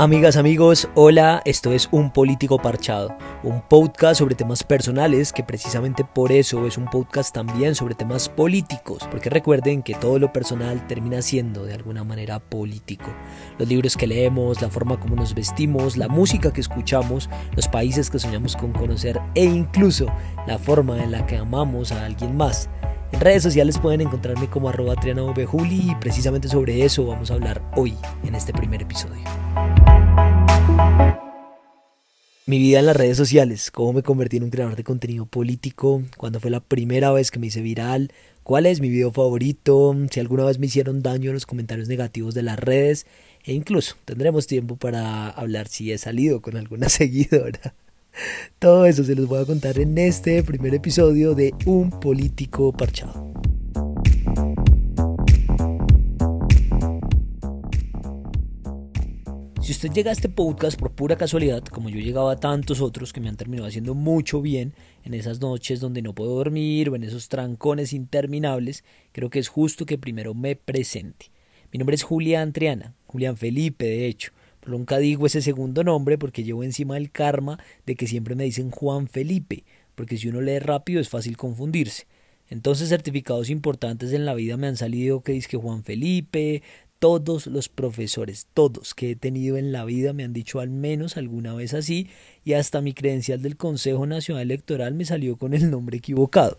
Amigas, amigos, hola, esto es Un Político Parchado, un podcast sobre temas personales que precisamente por eso es un podcast también sobre temas políticos, porque recuerden que todo lo personal termina siendo de alguna manera político. Los libros que leemos, la forma como nos vestimos, la música que escuchamos, los países que soñamos con conocer e incluso la forma en la que amamos a alguien más. En redes sociales pueden encontrarme como arroba y precisamente sobre eso vamos a hablar hoy en este primer episodio. Mi vida en las redes sociales, cómo me convertí en un creador de contenido político, cuándo fue la primera vez que me hice viral, cuál es mi video favorito, si alguna vez me hicieron daño los comentarios negativos de las redes e incluso tendremos tiempo para hablar si he salido con alguna seguidora. Todo eso se los voy a contar en este primer episodio de Un Político Parchado. Si usted llega a este podcast por pura casualidad, como yo llegaba a tantos otros que me han terminado haciendo mucho bien en esas noches donde no puedo dormir o en esos trancones interminables, creo que es justo que primero me presente. Mi nombre es Julián Triana, Julián Felipe de hecho. Nunca digo ese segundo nombre porque llevo encima el karma de que siempre me dicen Juan Felipe, porque si uno lee rápido es fácil confundirse. Entonces certificados importantes en la vida me han salido que dice Juan Felipe, todos los profesores, todos que he tenido en la vida me han dicho al menos alguna vez así y hasta mi credencial del Consejo Nacional Electoral me salió con el nombre equivocado.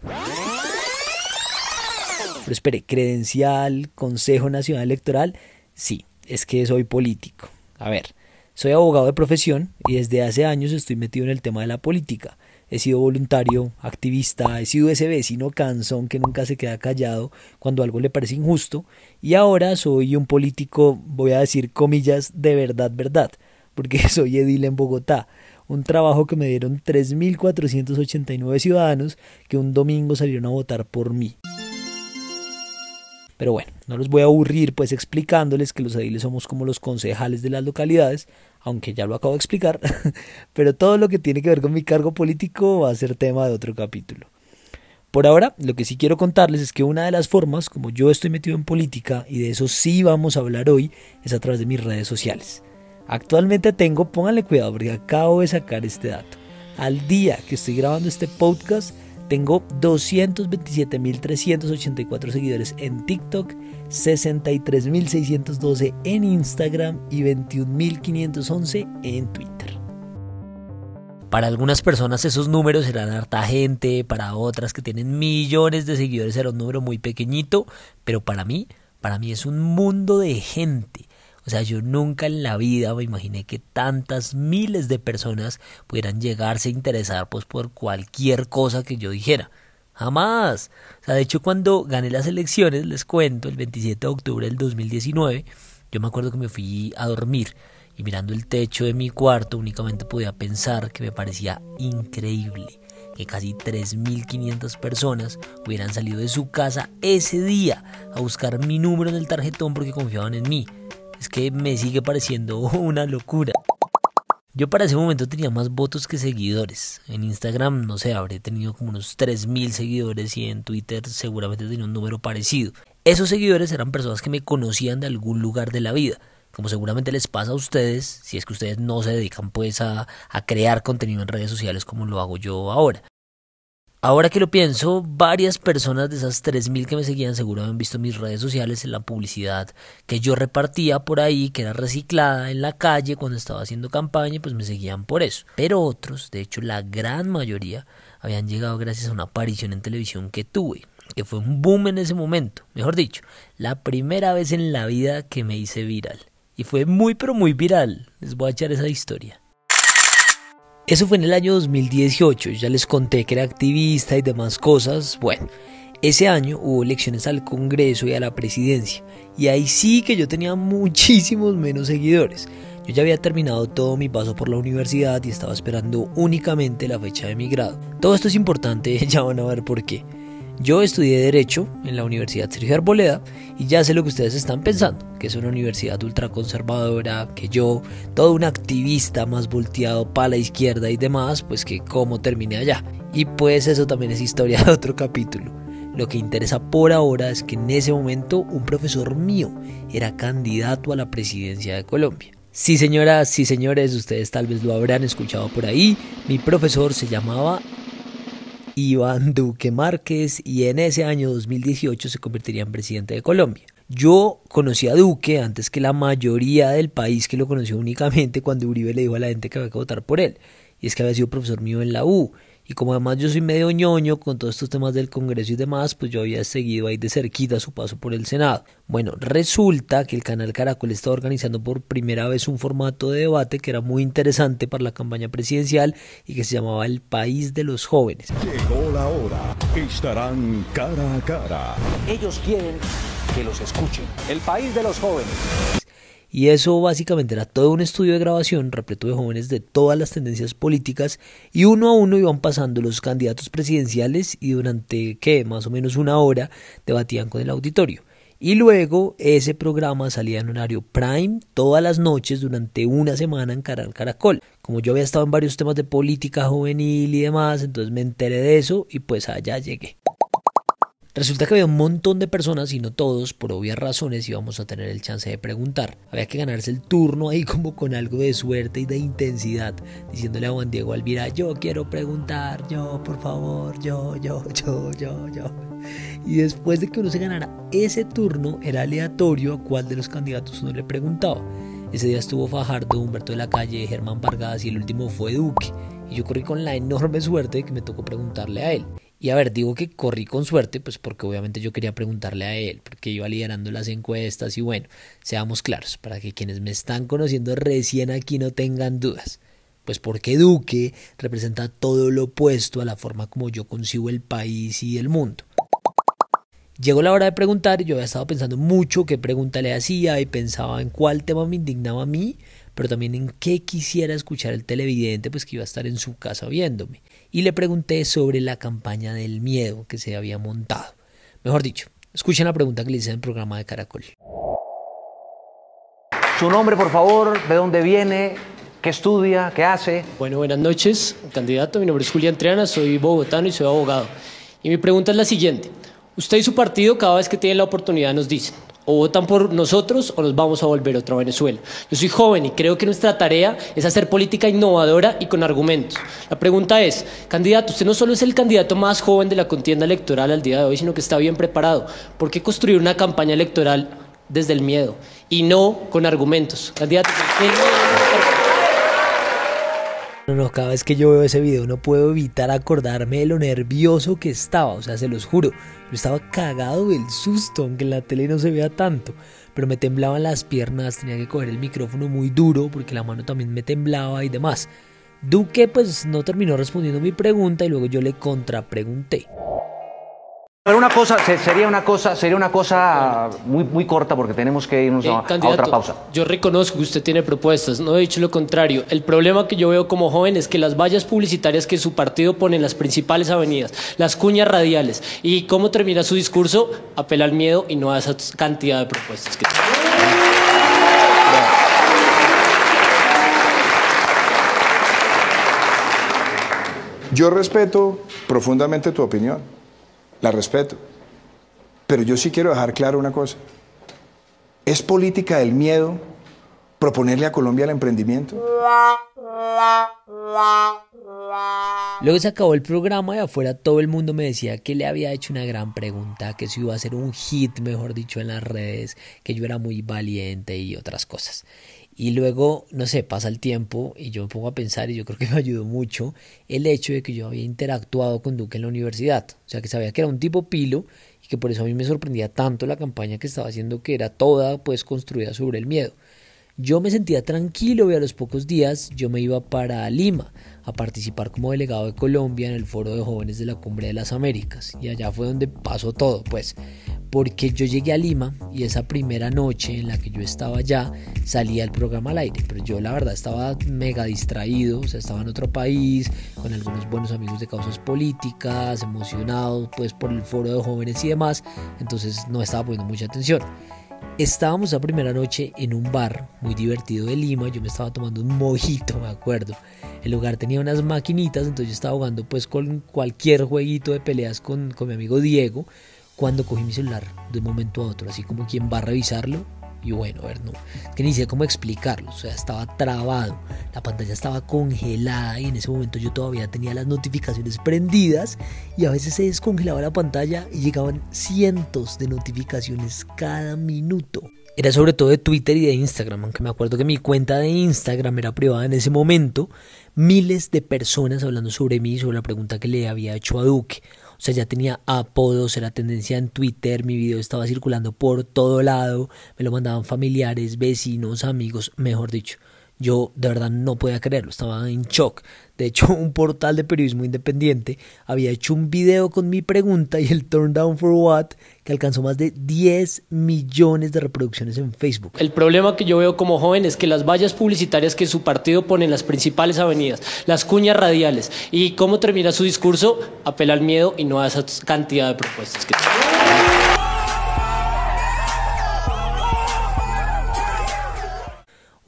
Pero espere, credencial, Consejo Nacional Electoral, sí, es que soy político. A ver, soy abogado de profesión y desde hace años estoy metido en el tema de la política. He sido voluntario, activista, he sido ese vecino cansón que nunca se queda callado cuando algo le parece injusto. Y ahora soy un político, voy a decir comillas, de verdad, verdad, porque soy edil en Bogotá, un trabajo que me dieron 3.489 ciudadanos que un domingo salieron a votar por mí. Pero bueno, no los voy a aburrir pues explicándoles que los ediles somos como los concejales de las localidades, aunque ya lo acabo de explicar, pero todo lo que tiene que ver con mi cargo político va a ser tema de otro capítulo. Por ahora, lo que sí quiero contarles es que una de las formas, como yo estoy metido en política, y de eso sí vamos a hablar hoy, es a través de mis redes sociales. Actualmente tengo, pónganle cuidado porque acabo de sacar este dato. Al día que estoy grabando este podcast, tengo 227.384 seguidores en TikTok, 63.612 en Instagram y 21.511 en Twitter. Para algunas personas esos números serán harta gente, para otras que tienen millones de seguidores será un número muy pequeñito, pero para mí, para mí es un mundo de gente. O sea, yo nunca en la vida me imaginé que tantas miles de personas pudieran llegarse a interesar pues por cualquier cosa que yo dijera. Jamás. O sea, de hecho cuando gané las elecciones, les cuento, el 27 de octubre del 2019, yo me acuerdo que me fui a dormir y mirando el techo de mi cuarto únicamente podía pensar que me parecía increíble que casi 3.500 personas hubieran salido de su casa ese día a buscar mi número en el tarjetón porque confiaban en mí es que me sigue pareciendo una locura. Yo para ese momento tenía más votos que seguidores. En Instagram, no sé, habré tenido como unos 3.000 seguidores y en Twitter seguramente tenía un número parecido. Esos seguidores eran personas que me conocían de algún lugar de la vida. Como seguramente les pasa a ustedes, si es que ustedes no se dedican pues a, a crear contenido en redes sociales como lo hago yo ahora. Ahora que lo pienso, varias personas de esas 3.000 que me seguían seguro habían visto mis redes sociales en la publicidad que yo repartía por ahí, que era reciclada en la calle cuando estaba haciendo campaña pues me seguían por eso. Pero otros, de hecho la gran mayoría, habían llegado gracias a una aparición en televisión que tuve, que fue un boom en ese momento. Mejor dicho, la primera vez en la vida que me hice viral. Y fue muy pero muy viral. Les voy a echar esa historia. Eso fue en el año 2018, ya les conté que era activista y demás cosas. Bueno, ese año hubo elecciones al Congreso y a la presidencia, y ahí sí que yo tenía muchísimos menos seguidores. Yo ya había terminado todo mi paso por la universidad y estaba esperando únicamente la fecha de mi grado. Todo esto es importante, ya van a ver por qué. Yo estudié Derecho en la Universidad Sergio Arboleda y ya sé lo que ustedes están pensando, que es una universidad ultraconservadora, que yo, todo un activista más volteado para la izquierda y demás, pues que cómo terminé allá. Y pues eso también es historia de otro capítulo. Lo que interesa por ahora es que en ese momento un profesor mío era candidato a la presidencia de Colombia. Sí, señoras, sí, señores, ustedes tal vez lo habrán escuchado por ahí. Mi profesor se llamaba Iván Duque Márquez y en ese año 2018 se convertiría en presidente de Colombia. Yo conocí a Duque antes que la mayoría del país que lo conoció únicamente cuando Uribe le dijo a la gente que había que votar por él. Y es que había sido profesor mío en la U y como además yo soy medio ñoño con todos estos temas del Congreso y demás, pues yo había seguido ahí de cerquita su paso por el Senado. Bueno, resulta que el canal Caracol estaba organizando por primera vez un formato de debate que era muy interesante para la campaña presidencial y que se llamaba El País de los Jóvenes. Llegó la hora, estarán cara a cara. Ellos quieren que los escuchen. El País de los Jóvenes. Y eso básicamente era todo un estudio de grabación repleto de jóvenes de todas las tendencias políticas y uno a uno iban pasando los candidatos presidenciales y durante, ¿qué? Más o menos una hora debatían con el auditorio. Y luego ese programa salía en horario prime todas las noches durante una semana en Caracol. Como yo había estado en varios temas de política juvenil y demás, entonces me enteré de eso y pues allá llegué. Resulta que había un montón de personas y no todos, por obvias razones, íbamos a tener el chance de preguntar. Había que ganarse el turno ahí como con algo de suerte y de intensidad, diciéndole a Juan Diego Alvira, yo quiero preguntar, yo, por favor, yo, yo, yo, yo, yo. Y después de que uno se ganara ese turno, era aleatorio a cuál de los candidatos uno le preguntaba. Ese día estuvo Fajardo, Humberto de la Calle, Germán Vargas y el último fue Duque. Y yo corrí con la enorme suerte de que me tocó preguntarle a él. Y a ver, digo que corrí con suerte, pues porque obviamente yo quería preguntarle a él, porque iba liderando las encuestas y bueno, seamos claros, para que quienes me están conociendo recién aquí no tengan dudas. Pues porque Duque representa todo lo opuesto a la forma como yo concibo el país y el mundo. Llegó la hora de preguntar yo había estado pensando mucho qué pregunta le hacía y pensaba en cuál tema me indignaba a mí, pero también en qué quisiera escuchar el televidente, pues que iba a estar en su casa viéndome y le pregunté sobre la campaña del miedo que se había montado. Mejor dicho, escuchen la pregunta que le hice en el programa de Caracol. Su nombre, por favor, de dónde viene, qué estudia, qué hace. Bueno, buenas noches, candidato. Mi nombre es Julián Triana, soy bogotano y soy abogado. Y mi pregunta es la siguiente. Usted y su partido cada vez que tienen la oportunidad nos dicen, o votan por nosotros o nos vamos a volver otra Venezuela. Yo soy joven y creo que nuestra tarea es hacer política innovadora y con argumentos. La pregunta es, candidato, usted no solo es el candidato más joven de la contienda electoral al día de hoy, sino que está bien preparado. ¿Por qué construir una campaña electoral desde el miedo y no con argumentos? Candidato, no, no, cada vez que yo veo ese video no puedo evitar acordarme de lo nervioso que estaba, o sea, se los juro, yo estaba cagado del susto, aunque en la tele no se vea tanto, pero me temblaban las piernas, tenía que coger el micrófono muy duro porque la mano también me temblaba y demás. Duque pues no terminó respondiendo mi pregunta y luego yo le contrapregunté. Pero una cosa, sería una cosa, sería una cosa muy, muy corta porque tenemos que irnos a, otra pausa. Yo reconozco que usted tiene propuestas, no he dicho lo contrario. El problema que yo veo como joven es que las vallas publicitarias que su partido pone en las principales avenidas, las cuñas radiales, y cómo termina su discurso, apela al miedo y no a esa cantidad de propuestas que tiene. Yo respeto profundamente tu opinión la respeto. Pero yo sí quiero dejar claro una cosa. ¿Es política del miedo proponerle a Colombia el emprendimiento? Luego se acabó el programa y afuera todo el mundo me decía que le había hecho una gran pregunta, que eso iba a ser un hit, mejor dicho, en las redes, que yo era muy valiente y otras cosas. Y luego, no sé, pasa el tiempo y yo me pongo a pensar y yo creo que me ayudó mucho el hecho de que yo había interactuado con Duque en la universidad. O sea, que sabía que era un tipo pilo y que por eso a mí me sorprendía tanto la campaña que estaba haciendo, que era toda pues construida sobre el miedo. Yo me sentía tranquilo y a los pocos días yo me iba para Lima a participar como delegado de Colombia en el foro de jóvenes de la Cumbre de las Américas. Y allá fue donde pasó todo, pues porque yo llegué a Lima y esa primera noche en la que yo estaba allá salía el programa al aire, pero yo la verdad estaba mega distraído, o sea, estaba en otro país, con algunos buenos amigos de causas políticas, emocionado pues por el foro de jóvenes y demás, entonces no estaba poniendo mucha atención. Estábamos esa primera noche en un bar muy divertido de Lima, yo me estaba tomando un mojito, me acuerdo. El lugar tenía unas maquinitas, entonces yo estaba jugando pues con cualquier jueguito de peleas con, con mi amigo Diego cuando cogí mi celular de un momento a otro, así como quien va a revisarlo, Y bueno, a ver, no, que ni sé cómo explicarlo, o sea, estaba trabado, la pantalla estaba congelada y en ese momento yo todavía tenía las notificaciones prendidas y a veces se descongelaba la pantalla y llegaban cientos de notificaciones cada minuto. Era sobre todo de Twitter y de Instagram, aunque me acuerdo que mi cuenta de Instagram era privada en ese momento, miles de personas hablando sobre mí, sobre la pregunta que le había hecho a Duque. O sea, ya tenía apodos, era tendencia en Twitter, mi video estaba circulando por todo lado, me lo mandaban familiares, vecinos, amigos, mejor dicho. Yo de verdad no podía creerlo, estaba en shock. De hecho, un portal de periodismo independiente había hecho un video con mi pregunta y el Turn Down for What que alcanzó más de 10 millones de reproducciones en Facebook. El problema que yo veo como joven es que las vallas publicitarias que su partido pone en las principales avenidas, las cuñas radiales y cómo termina su discurso, apela al miedo y no a esa cantidad de propuestas que.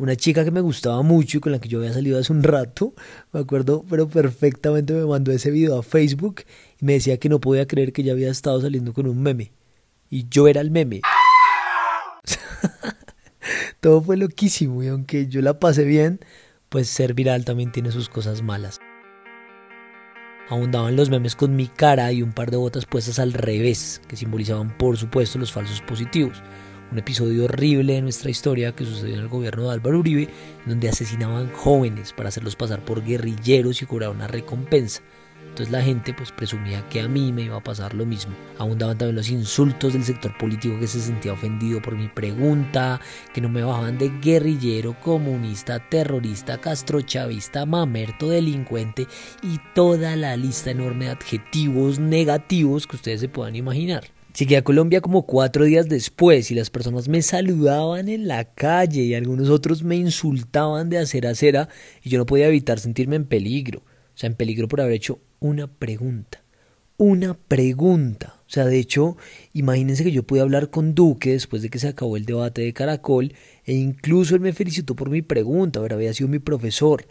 Una chica que me gustaba mucho con la que yo había salido hace un rato, me acuerdo, pero perfectamente me mandó ese video a Facebook y me decía que no podía creer que ya había estado saliendo con un meme. Y yo era el meme. Todo fue loquísimo y aunque yo la pasé bien, pues ser viral también tiene sus cosas malas. Abundaban los memes con mi cara y un par de botas puestas al revés, que simbolizaban por supuesto los falsos positivos un episodio horrible de nuestra historia que sucedió en el gobierno de Álvaro Uribe, donde asesinaban jóvenes para hacerlos pasar por guerrilleros y cobrar una recompensa. Entonces la gente pues presumía que a mí me iba a pasar lo mismo. Abundaban también los insultos del sector político que se sentía ofendido por mi pregunta, que no me bajaban de guerrillero, comunista, terrorista, castrochavista, mamerto, delincuente y toda la lista enorme de adjetivos negativos que ustedes se puedan imaginar. Llegué a Colombia como cuatro días después y las personas me saludaban en la calle y algunos otros me insultaban de acera a acera y yo no podía evitar sentirme en peligro. O sea, en peligro por haber hecho una pregunta. Una pregunta. O sea, de hecho, imagínense que yo pude hablar con Duque después de que se acabó el debate de Caracol e incluso él me felicitó por mi pregunta, ahora había sido mi profesor.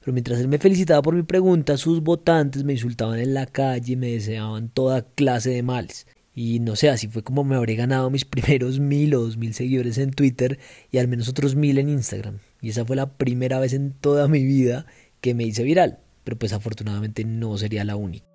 Pero mientras él me felicitaba por mi pregunta, sus votantes me insultaban en la calle y me deseaban toda clase de males. Y no sé, así fue como me habré ganado mis primeros mil o dos mil seguidores en Twitter y al menos otros mil en Instagram. Y esa fue la primera vez en toda mi vida que me hice viral. Pero pues afortunadamente no sería la única.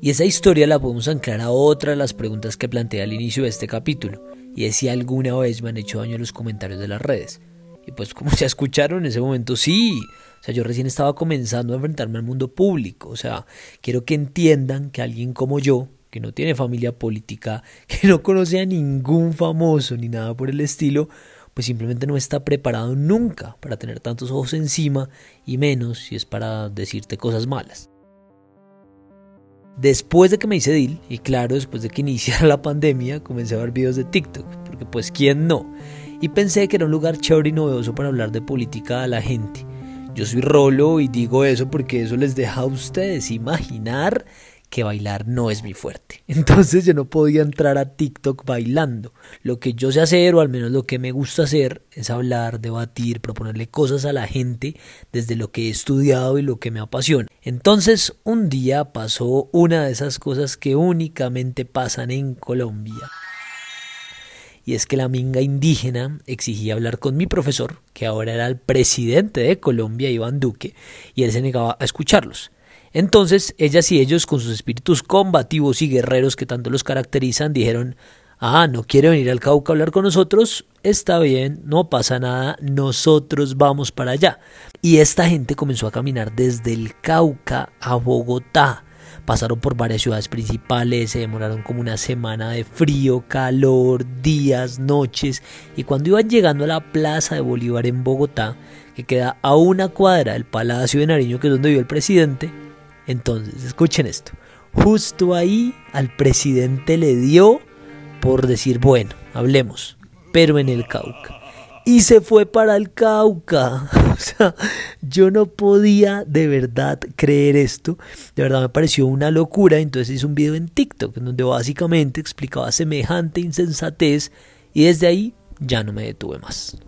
Y esa historia la podemos anclar a otra de las preguntas que planteé al inicio de este capítulo, y es si alguna vez me han hecho daño los comentarios de las redes. Y pues como ya escucharon en ese momento, sí, sea, yo recién estaba comenzando a enfrentarme al mundo público. O sea, quiero que entiendan que alguien como yo, que no tiene familia política, que no conoce a ningún famoso ni nada por el estilo, pues simplemente no está preparado nunca para tener tantos ojos encima y menos si es para decirte cosas malas. Después de que me hice deal, y claro, después de que iniciara la pandemia, comencé a ver videos de TikTok, porque pues quién no, y pensé que era un lugar chévere y novedoso para hablar de política a la gente. Yo soy Rolo y digo eso porque eso les deja a ustedes imaginar que bailar no es mi fuerte. Entonces yo no podía entrar a TikTok bailando. Lo que yo sé hacer, o al menos lo que me gusta hacer, es hablar, debatir, proponerle cosas a la gente desde lo que he estudiado y lo que me apasiona. Entonces un día pasó una de esas cosas que únicamente pasan en Colombia y es que la minga indígena exigía hablar con mi profesor, que ahora era el presidente de Colombia, Iván Duque, y él se negaba a escucharlos. Entonces, ellas y ellos, con sus espíritus combativos y guerreros que tanto los caracterizan, dijeron, ah, no quiere venir al Cauca a hablar con nosotros, está bien, no pasa nada, nosotros vamos para allá. Y esta gente comenzó a caminar desde el Cauca a Bogotá Pasaron por varias ciudades principales, se demoraron como una semana de frío, calor, días, noches, y cuando iban llegando a la Plaza de Bolívar en Bogotá, que queda a una cuadra del Palacio de Nariño, que es donde vive el presidente, entonces escuchen esto, justo ahí al presidente le dio por decir, bueno, hablemos, pero en el Cauca y se fue para el Cauca. O sea, yo no podía de verdad creer esto. De verdad me pareció una locura. Entonces hice un video en TikTok donde básicamente explicaba semejante insensatez y desde ahí ya no me detuve más.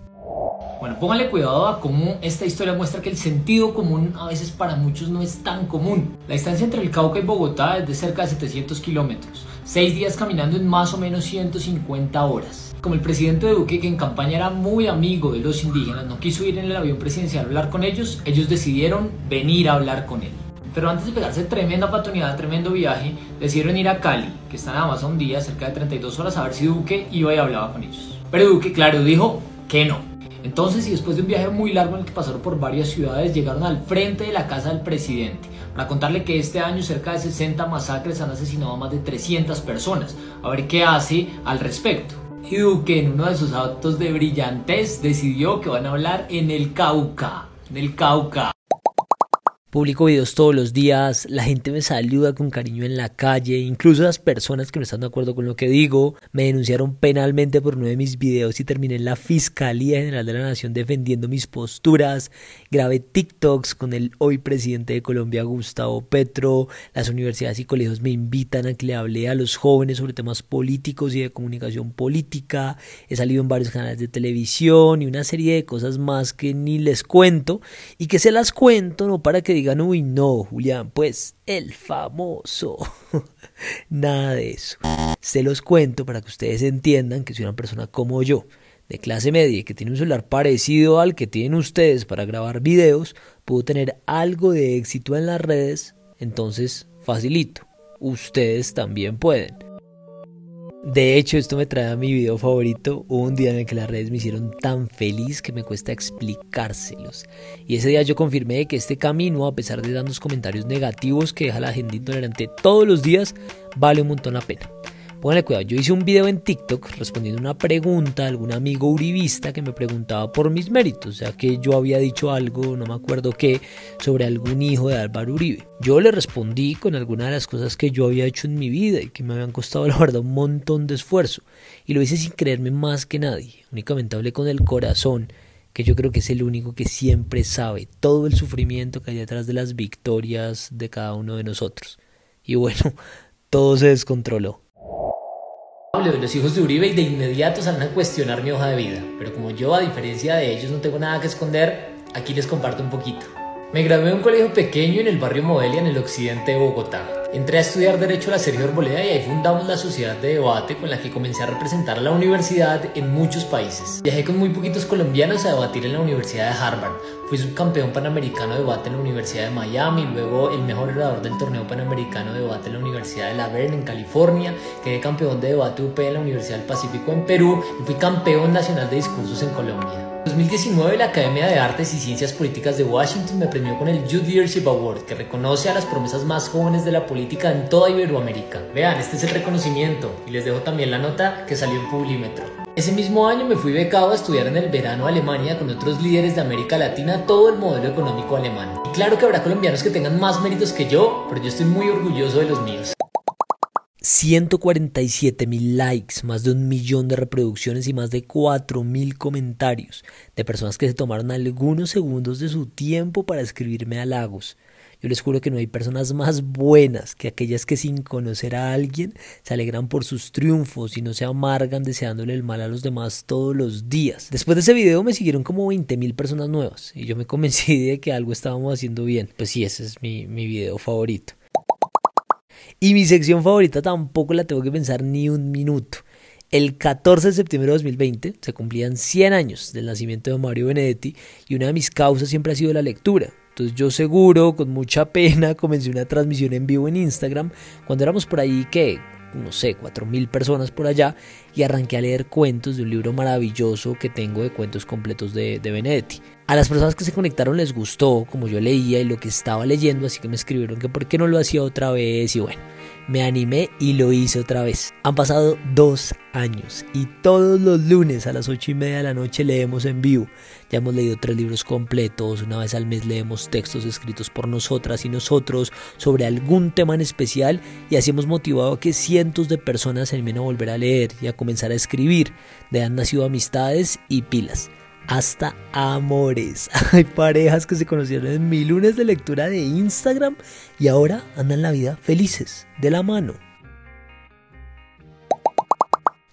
Bueno, póngale cuidado a cómo esta historia muestra que el sentido común a veces para muchos no es tan común. La distancia entre el Cauca y Bogotá es de cerca de 700 kilómetros. seis días caminando en más o menos 150 horas. Como el presidente de Duque, que en campaña era muy amigo de los indígenas, no quiso ir en el avión presidencial a hablar con ellos, ellos decidieron venir a hablar con él. Pero antes de pegarse tremenda patonidad, tremendo viaje, decidieron ir a Cali, que está nada más a un día, cerca de 32 horas, a ver si Duque iba y hablaba con ellos. Pero Duque, claro, dijo que no. Entonces, y después de un viaje muy largo en el que pasaron por varias ciudades, llegaron al frente de la casa del presidente para contarle que este año cerca de 60 masacres han asesinado a más de 300 personas. A ver qué hace al respecto. Y Duque, en uno de sus actos de brillantez, decidió que van a hablar en el Cauca. En el Cauca. Publico videos todos los días, la gente me saluda con cariño en la calle, incluso las personas que no están de acuerdo con lo que digo me denunciaron penalmente por uno de mis videos y terminé en la Fiscalía General de la Nación defendiendo mis posturas, grabé TikToks con el hoy presidente de Colombia Gustavo Petro, las universidades y colegios me invitan a que le hable a los jóvenes sobre temas políticos y de comunicación política, he salido en varios canales de televisión y una serie de cosas más que ni les cuento y que se las cuento no para que digan, uy, no, Julián, pues el famoso. Nada de eso. Se los cuento para que ustedes entiendan que soy una persona como yo, de clase media, que tiene un celular parecido al que tienen ustedes para grabar videos, puedo tener algo de éxito en las redes, entonces facilito. Ustedes también pueden. De hecho, esto me trae a mi video favorito. Hubo un día en el que las redes me hicieron tan feliz que me cuesta explicárselos. Y ese día yo confirmé que este camino, a pesar de darnos comentarios negativos que deja la gente intolerante todos los días, vale un montón la pena. Pónganle cuidado, yo hice un video en TikTok respondiendo una pregunta a algún amigo uribista que me preguntaba por mis méritos, sea que yo había dicho algo, no me acuerdo qué, sobre algún hijo de Álvaro Uribe. Yo le respondí con algunas de las cosas que yo había hecho en mi vida y que me habían costado la verdad un montón de esfuerzo. Y lo hice sin creerme más que nadie, únicamente hablé con el corazón que yo creo que es el único que siempre sabe todo el sufrimiento que hay detrás de las victorias de cada uno de nosotros. Y bueno, todo se descontroló los hijos de Uribe y de inmediato salen a cuestionar mi hoja de vida. Pero como yo, a diferencia de ellos, no tengo nada que esconder, aquí les comparto un poquito. Me gradué en un colegio pequeño en el barrio Modelia, en el occidente de Bogotá. Entré a estudiar Derecho a la Sergio Arboleda y ahí fundamos la sociedad de debate con la que comencé a representar a la universidad en muchos países. Viajé con muy poquitos colombianos a debatir en la Universidad de Harvard. Fui subcampeón panamericano de debate en la Universidad de Miami, luego el mejor orador del torneo panamericano de debate en la Universidad de La Verne en California, quedé campeón de debate UP en la Universidad del Pacífico en Perú y fui campeón nacional de discursos en Colombia. En 2019 la Academia de Artes y Ciencias Políticas de Washington me premió con el Youth Leadership Award, que reconoce a las promesas más jóvenes de la política en toda Iberoamérica. Vean, este es el reconocimiento y les dejo también la nota que salió en Publimetro. Ese mismo año me fui becado a estudiar en el verano a Alemania con otros líderes de América Latina todo el modelo económico alemán. Y claro que habrá colombianos que tengan más méritos que yo, pero yo estoy muy orgulloso de los míos. 147 mil likes, más de un millón de reproducciones y más de 4 mil comentarios de personas que se tomaron algunos segundos de su tiempo para escribirme halagos. Yo les juro que no hay personas más buenas que aquellas que sin conocer a alguien se alegran por sus triunfos y no se amargan deseándole el mal a los demás todos los días. Después de ese video me siguieron como 20 mil personas nuevas y yo me convencí de que algo estábamos haciendo bien. Pues sí, ese es mi, mi video favorito. Y mi sección favorita tampoco la tengo que pensar ni un minuto. El 14 de septiembre de 2020 se cumplían 100 años del nacimiento de Mario Benedetti y una de mis causas siempre ha sido la lectura. Entonces yo seguro, con mucha pena, comencé una transmisión en vivo en Instagram cuando éramos por ahí que no sé, cuatro mil personas por allá y arranqué a leer cuentos de un libro maravilloso que tengo de cuentos completos de, de Benedetti. A las personas que se conectaron les gustó como yo leía y lo que estaba leyendo, así que me escribieron que por qué no lo hacía otra vez y bueno, me animé y lo hice otra vez. Han pasado dos años y todos los lunes a las ocho y media de la noche leemos en vivo. Ya hemos leído tres libros completos, una vez al mes leemos textos escritos por nosotras y nosotros sobre algún tema en especial y así hemos motivado a que cientos de personas se animen a volver a leer y a comenzar a escribir. De han nacido amistades y pilas hasta amores. Hay parejas que se conocieron en mi lunes de lectura de Instagram y ahora andan la vida felices, de la mano.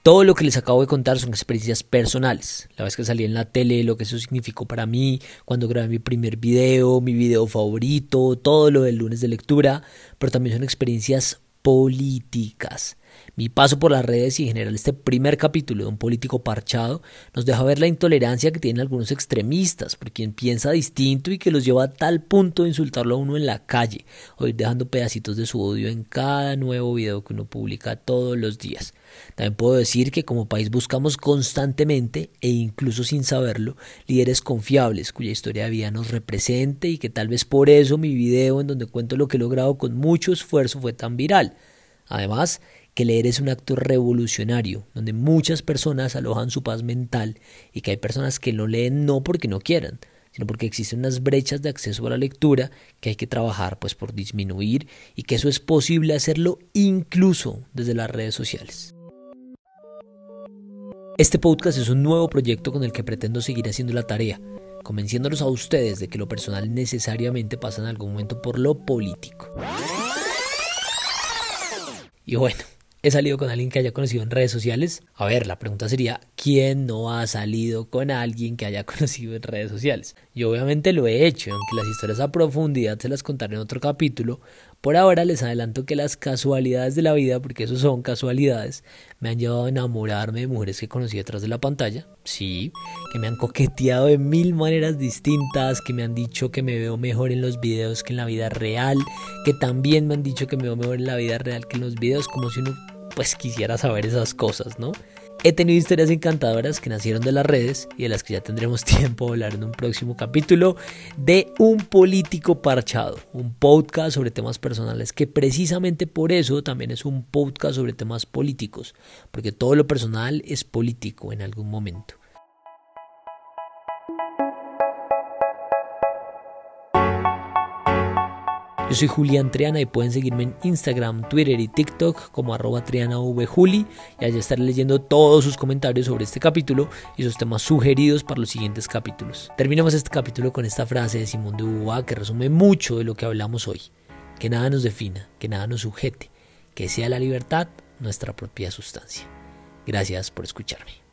Todo lo que les acabo de contar son experiencias personales. La vez que salí en la tele, lo que eso significó para mí, cuando grabé mi primer video, mi video favorito, todo lo del lunes de lectura, pero también son experiencias políticas. Mi paso por las redes y en general este primer capítulo de un político parchado nos deja ver la intolerancia que tienen algunos extremistas por quien piensa distinto y que los lleva a tal punto de insultarlo a uno en la calle o ir dejando pedacitos de su odio en cada nuevo video que uno publica todos los días. También puedo decir que como país buscamos constantemente e incluso sin saberlo líderes confiables cuya historia de vida nos represente y que tal vez por eso mi video en donde cuento lo que he logrado con mucho esfuerzo fue tan viral. Además, que leer es un acto revolucionario, donde muchas personas alojan su paz mental y que hay personas que lo leen no porque no quieran, sino porque existen unas brechas de acceso a la lectura que hay que trabajar pues por disminuir y que eso es posible hacerlo incluso desde las redes sociales. Este podcast es un nuevo proyecto con el que pretendo seguir haciendo la tarea, convenciéndolos a ustedes de que lo personal necesariamente pasa en algún momento por lo político. Y bueno, he salido con alguien que haya conocido en redes sociales. A ver, la pregunta sería, ¿quién no ha salido con alguien que haya conocido en redes sociales? Yo obviamente lo he hecho, aunque las historias a profundidad se las contaré en otro capítulo. Por ahora les adelanto que las casualidades de la vida, porque eso son casualidades, me han llevado a enamorarme de mujeres que conocí detrás de la pantalla. Sí, que me han coqueteado de mil maneras distintas, que me han dicho que me veo mejor en los videos que en la vida real, que también me han dicho que me veo mejor en la vida real que en los videos, como si uno pues quisiera saber esas cosas, ¿no? He tenido historias encantadoras que nacieron de las redes y de las que ya tendremos tiempo de hablar en un próximo capítulo de Un Político Parchado, un podcast sobre temas personales que precisamente por eso también es un podcast sobre temas políticos, porque todo lo personal es político en algún momento. Yo soy Julián Triana y pueden seguirme en Instagram, Twitter y TikTok como arroba trianavjuli y allá estaré leyendo todos sus comentarios sobre este capítulo y sus temas sugeridos para los siguientes capítulos. Terminamos este capítulo con esta frase de Simón de Beauvoir que resume mucho de lo que hablamos hoy. Que nada nos defina, que nada nos sujete, que sea la libertad nuestra propia sustancia. Gracias por escucharme.